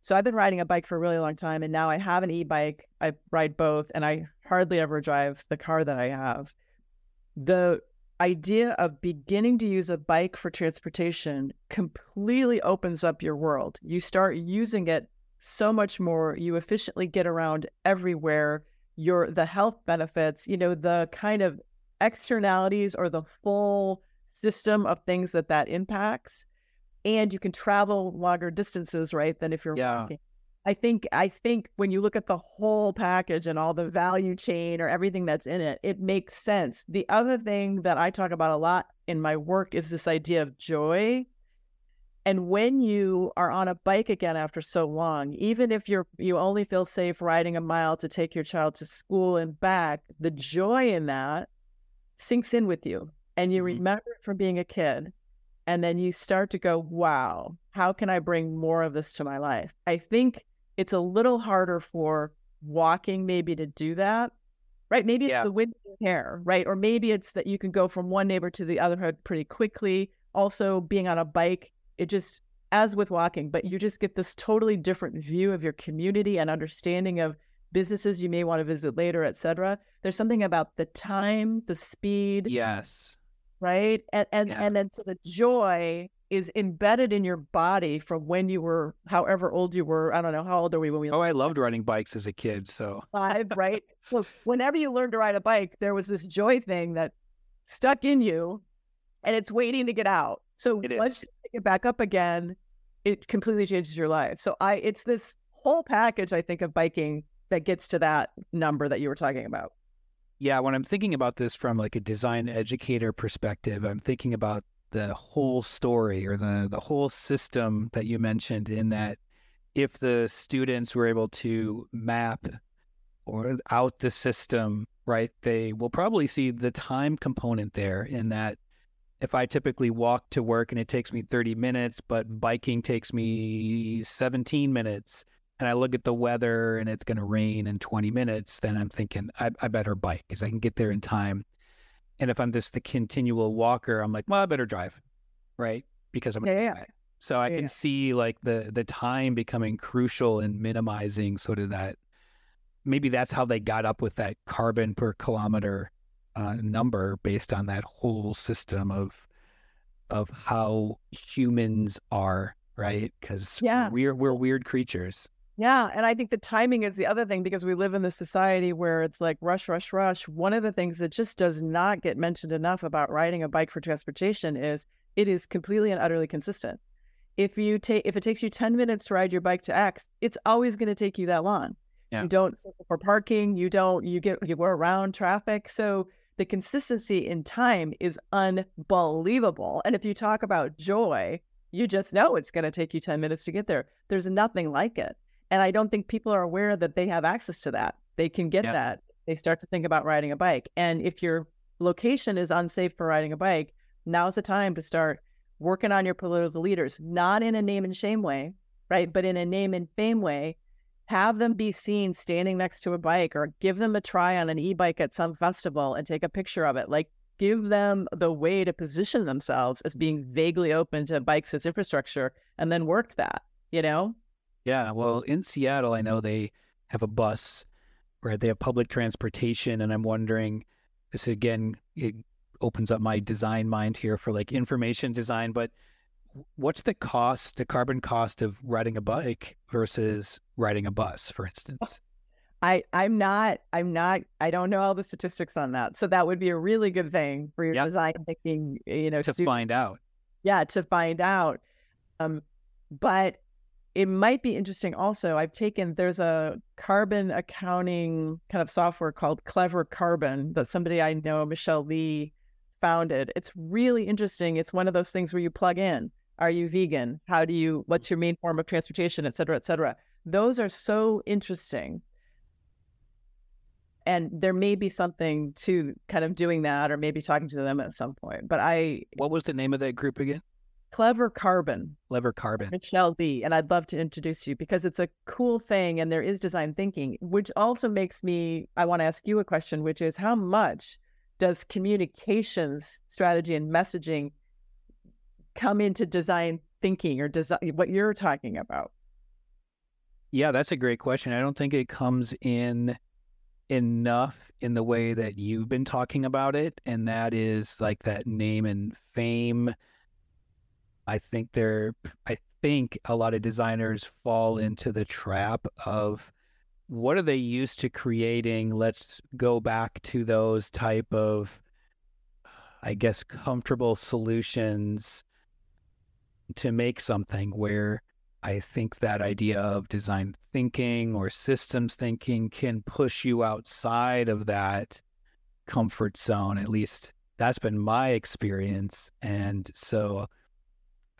So I've been riding a bike for a really long time, and now I have an e-bike. I ride both, and I hardly ever drive the car that I have. The idea of beginning to use a bike for transportation completely opens up your world. You start using it so much more. You efficiently get around everywhere. Your the health benefits, you know, the kind of externalities or the full system of things that that impacts and you can travel longer distances, right? Than if you're yeah. walking. I think I think when you look at the whole package and all the value chain or everything that's in it, it makes sense. The other thing that I talk about a lot in my work is this idea of joy. And when you are on a bike again after so long, even if you're you only feel safe riding a mile to take your child to school and back, the joy in that sinks in with you and you mm-hmm. remember it from being a kid and then you start to go, wow, how can I bring more of this to my life? I think it's a little harder for walking maybe to do that, right? Maybe yeah. it's the wind in your hair, right? Or maybe it's that you can go from one neighbor to the other pretty quickly. Also, being on a bike, it just, as with walking, but you just get this totally different view of your community and understanding of businesses you may want to visit later, et cetera. There's something about the time, the speed.
Yes
right? And and yeah. and then so the joy is embedded in your body from when you were however old you were. I don't know how old are we when we.
Oh, I loved riding bikes as a kid. So
five, right? so whenever you learned to ride a bike, there was this joy thing that stuck in you, and it's waiting to get out. So it once you pick it back up again, it completely changes your life. So I, it's this whole package I think of biking that gets to that number that you were talking about.
Yeah, when I'm thinking about this from like a design educator perspective, I'm thinking about the whole story or the the whole system that you mentioned in that if the students were able to map or out the system, right, they will probably see the time component there in that if I typically walk to work and it takes me 30 minutes, but biking takes me 17 minutes, and I look at the weather and it's going to rain in 20 minutes, then I'm thinking I, I better bike because I can get there in time. And if I'm just the continual walker, I'm like, well, I better drive, right? Because I'm
yeah, yeah.
So I yeah, can yeah. see like the the time becoming crucial and minimizing sort of that. Maybe that's how they got up with that carbon per kilometer uh, number based on that whole system of of how humans are, right? Because yeah. we're we're weird creatures.
Yeah. And I think the timing is the other thing because we live in this society where it's like rush, rush, rush. One of the things that just does not get mentioned enough about riding a bike for transportation is it is completely and utterly consistent. if you take if it takes you 10 minutes to ride your bike to X, it's always going to take you that long.
Yeah.
You don't for parking, you don't you get you go around traffic. So the consistency in time is unbelievable. And if you talk about joy, you just know it's going to take you 10 minutes to get there. There's nothing like it. And I don't think people are aware that they have access to that. They can get that. They start to think about riding a bike. And if your location is unsafe for riding a bike, now's the time to start working on your political leaders, not in a name and shame way, right? But in a name and fame way. Have them be seen standing next to a bike or give them a try on an e bike at some festival and take a picture of it. Like, give them the way to position themselves as being vaguely open to bikes as infrastructure and then work that, you know?
Yeah, well, in Seattle, I know they have a bus, right? They have public transportation, and I'm wondering, this again, it opens up my design mind here for like information design, but what's the cost, the carbon cost of riding a bike versus riding a bus, for instance?
I I'm not I'm not I don't know all the statistics on that. So that would be a really good thing for your
Yep.
design thinking, you know,
To find out.
yeah, to find out. Um, but it might be interesting also. I've taken there's a carbon accounting kind of software called Clever Carbon that somebody I know, Michelle Lee, founded. It's really interesting. It's one of those things where you plug in. Are you vegan? How do you what's your main form of transportation, et cetera, et cetera. Those are so interesting. And there may be something to kind of doing that or maybe talking to them at some point. But I
What was the name of that group again?
Clever Carbon,
Clever Carbon.
Michelle Lee, and I'd love to introduce you because it's a cool thing and there is design thinking, which also makes me I want to ask you a question, which is how much does communications strategy and messaging come into design thinking or design what you're talking about?
Yeah, that's a great question. I don't think it comes in enough in the way that you've been talking about it, and that is like that name and fame. I think there, I think a lot of designers fall into the trap of what are they used to creating? Let's go back to those type of, I guess, comfortable solutions to make something where I think that idea of design thinking or systems thinking can push you outside of that comfort zone. At least that's been my experience. And so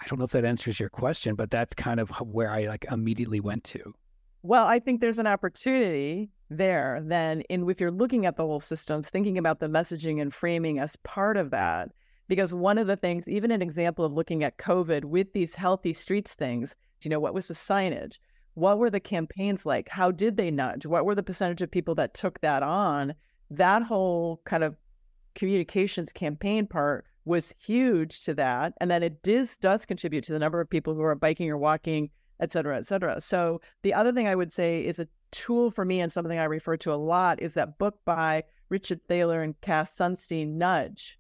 I don't know if that answers your question, but that's kind of where I like immediately went to.
Well, I think there's an opportunity there then in if you're looking at the whole systems, thinking about the messaging and framing as part of that. Because one of the things, even an example of looking at COVID with these healthy streets things, you know, what was the signage? What were the campaigns like? How did they nudge? What were the percentage of people that took that on? That whole kind of communications campaign part was huge to that. And then it does, does contribute to the number of people who are biking or walking, et cetera, et cetera. So the other thing I would say is a tool for me and something I refer to a lot is that book by Richard Thaler and Cass Sunstein, Nudge,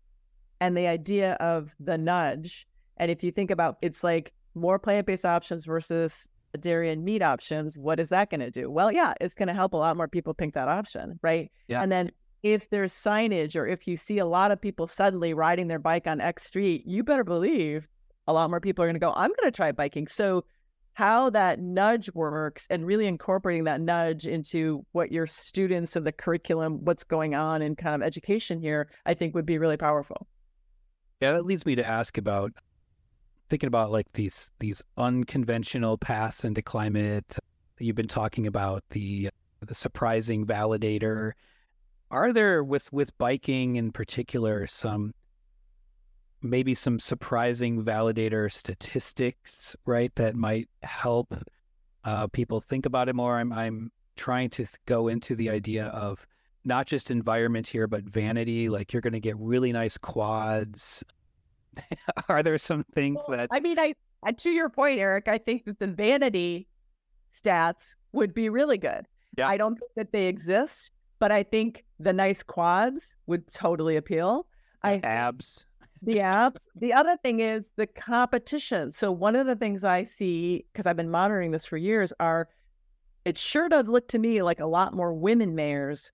and the idea of the nudge. And if you think about it's like more plant-based options versus dairy and meat options, what is that going to do? Well, yeah, it's going to help a lot more people pick that option, right?
Yeah.
And then if there's signage or if you see a lot of people suddenly riding their bike on X street, you better believe a lot more people are going to go, I'm going to try biking. So how that nudge works and really incorporating that nudge into what your students and the curriculum, what's going on in kind of education here, I think would be really powerful.
Yeah, that leads me to ask about thinking about like these these unconventional paths into climate. You've been talking about the the surprising validator. Are there with with biking in particular some maybe some surprising validator statistics, right? That might help uh, people think about it more. I'm I'm trying to th- go into the idea of not just environment here, but vanity. Like you're going to get really nice quads. Are there some things
Well,
that
I mean, I, I to your point, Eric, I think that the vanity stats would be really good.
Yeah.
I don't think that they exist, but I think the nice quads would totally appeal. I
abs?
the apps. The other thing is the competition. So one of the things I see because I've been monitoring this for years are it sure does look to me like a lot more women mayors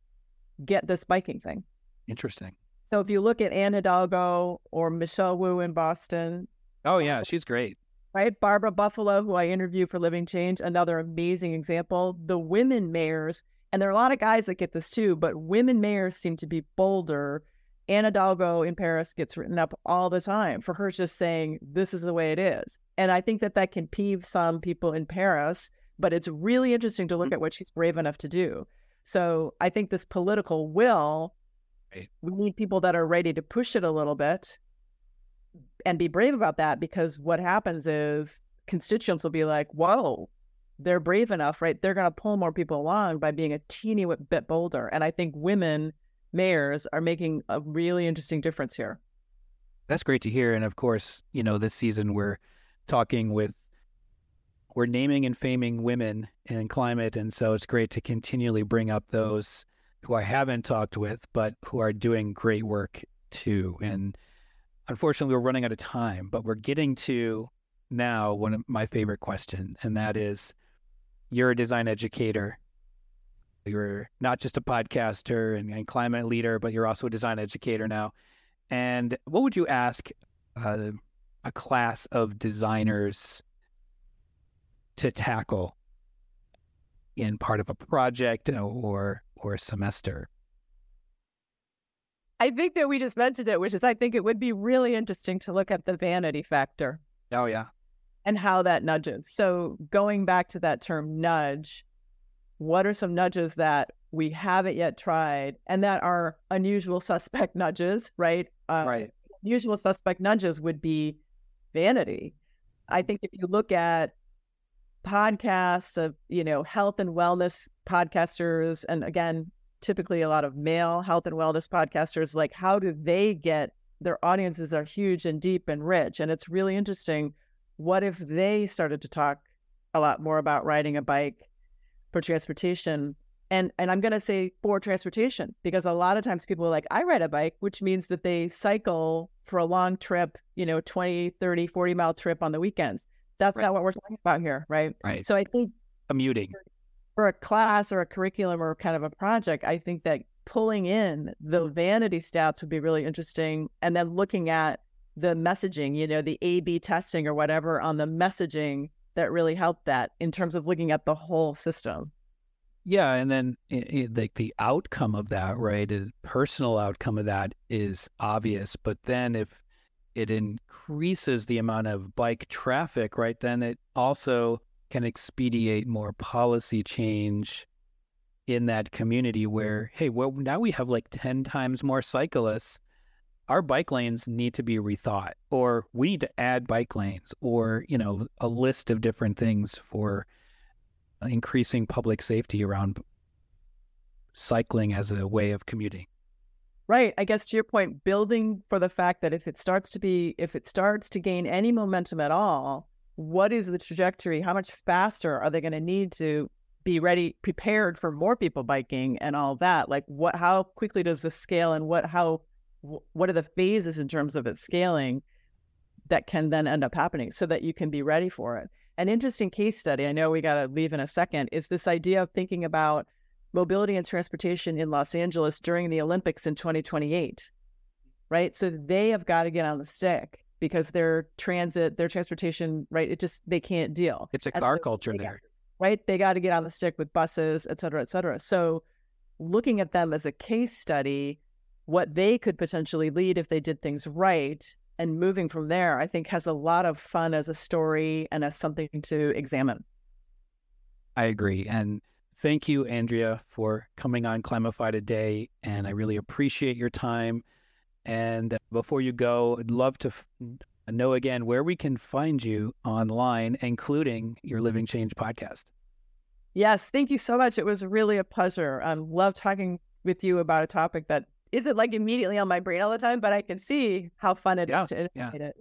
get this biking thing.
Interesting.
So if you look at Anne Hidalgo or Michelle Wu in Boston,
Oh uh, yeah, she's great.
right? Barbara Buffaloe, who I interview for Living Change, another amazing example. The women mayors, and there are a lot of guys that get this too, but women mayors seem to be bolder. Anne Hidalgo in Paris gets written up all the time for her just saying, this is the way it is. And I think that that can peeve some people in Paris, but it's really interesting to look mm-hmm. at what she's brave enough to do. So I think this political will, right. we need people that are ready to push it a little bit and be brave about that because what happens is constituents will be like, whoa, they're brave enough, right? They're going to pull more people along by being a teeny bit bolder. And I think women mayors are making a really interesting difference here.
That's great to hear. And of course, you know, this season we're talking with, we're naming and faming women in climate. And so it's great to continually bring up those who I haven't talked with, but who are doing great work too. And unfortunately, we're running out of time, but we're getting to now one of my favorite questions, and that is you're a design educator. You're not just a podcaster and, and climate leader, but you're also a design educator now. And what would you ask uh, a class of designers to tackle in part of a project or or a semester?
I think that we just mentioned it, which is I think it would be really interesting to look at the vanity factor.
Oh, yeah.
And how that nudges. So, going back to that term nudge, what are some nudges that we haven't yet tried and that are unusual suspect nudges, right?
Uh, right.
Usual suspect nudges would be vanity. I think if you look at podcasts of, you know, health and wellness podcasters, and again, typically a lot of male health and wellness podcasters like how do they get their audiences are huge and deep and rich and it's really interesting what if they started to talk a lot more about riding a bike for transportation and and i'm going to say for transportation because a lot of times people are like i ride a bike which means that they cycle for a long trip you know 20 30 40 mile trip on the weekends that's right. not what we're talking about here right
right
so i think
commuting
for a class or a curriculum or kind of a project, I think that pulling in the vanity stats would be really interesting. And then looking at the messaging, you know, the A B testing or whatever on the messaging that really helped that in terms of looking at the whole system.
Yeah. And then eh, eh, like the outcome of that, right? The personal outcome of that is obvious. But then if it increases the amount of bike traffic, right, then it also can expedite more policy change in that community where, hey, well, now we have like 10 times more cyclists. Our bike lanes need to be rethought, or we need to add bike lanes, or, you know, a list of different things for increasing public safety around cycling as a way of commuting.
Right. I guess to your point, building for the fact that if it starts to be, if it starts to gain any momentum at all, what is the trajectory? How much faster are they going to need to be ready, prepared for more people biking and all that? Like, what? How quickly does this scale, and what? How? What are the phases in terms of its scaling that can then end up happening, so that you can be ready for it? An interesting case study. I know we got to leave in a second. Is this idea of thinking about mobility and transportation in Los Angeles during the Olympics in 2028? Right. So they have got to get on the stick because their transit, their transportation, right? It just they can't deal.
It's a car culture there,
right? They got to get on the stick with buses, et cetera, et cetera. So, looking at them as a case study, what they could potentially lead if they did things right, and moving from there, I think has a lot of fun as a story and as something to examine.
I agree, and thank you, Andrea, for coming on Climify today, and I really appreciate your time. And before you go, I'd love to f- know again where we can find you online, including your Living Change podcast.
Yes, thank you so much. It was really a pleasure. I um, love talking with you about a topic that isn't like immediately on my brain all the time, but I can see how fun it yeah, is to yeah. it.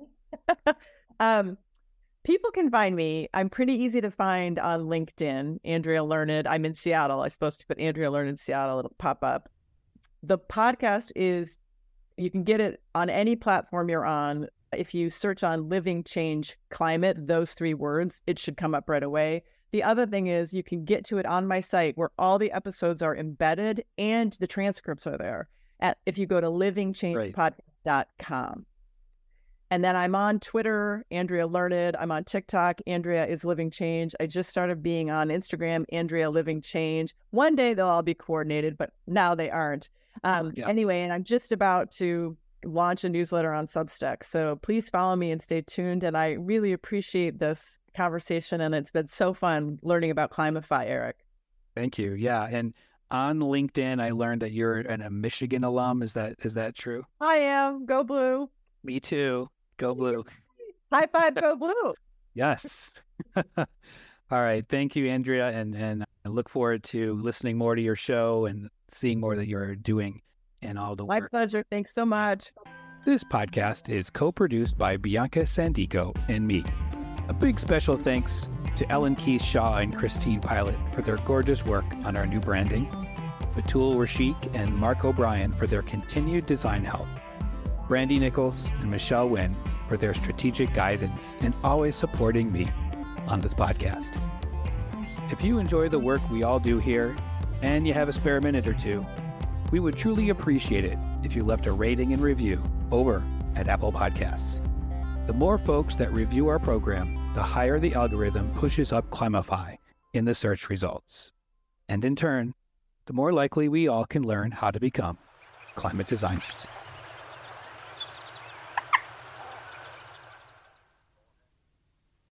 um, people can find me. I'm pretty easy to find on LinkedIn. Andrea Learned. I'm in Seattle. I'm supposed to put Andrea Learned in Seattle. It'll pop up. The podcast is you can get it on any platform you're on. If you search on Living Change Climate, those three words, it should come up right away. The other thing is you can get to it on my site where all the episodes are embedded and the transcripts are there. At if you go to livingchangepodcast.com. And then I'm on Twitter, Andrea Learned. I'm on TikTok, Andrea is Living Change. I just started being on Instagram, Andrea Living Change. One day they'll all be coordinated, but now they aren't. Um, yeah. Anyway, and I'm just about to launch a newsletter on Substack. So please follow me and stay tuned. And I really appreciate this conversation. And it's been so fun learning about Climify, Eric.
Thank you. Yeah. And on LinkedIn, I learned that you're an, a Michigan alum. Is that is that true?
I am. Go blue.
Me too. Go blue.
High five, go blue.
yes. All right. Thank you, Andrea. And, and I look forward to listening more to your show and seeing more that you're doing and all the
My
work.
pleasure. Thanks so much.
This podcast is co produced by Bianca Sandico and me. A big special thanks to Ellen Keith Shaw and Christine Pilot for their gorgeous work on our new branding, Batul Rashik and Mark O'Brien for their continued design help. Brandy Nichols, and Michelle Wynn for their strategic guidance and always supporting me on this podcast. If you enjoy the work we all do here and you have a spare minute or two, we would truly appreciate it if you left a rating and review over at Apple Podcasts. The more folks that review our program, the higher the algorithm pushes up Climify in the search results. And in turn, the more likely we all can learn how to become climate designers.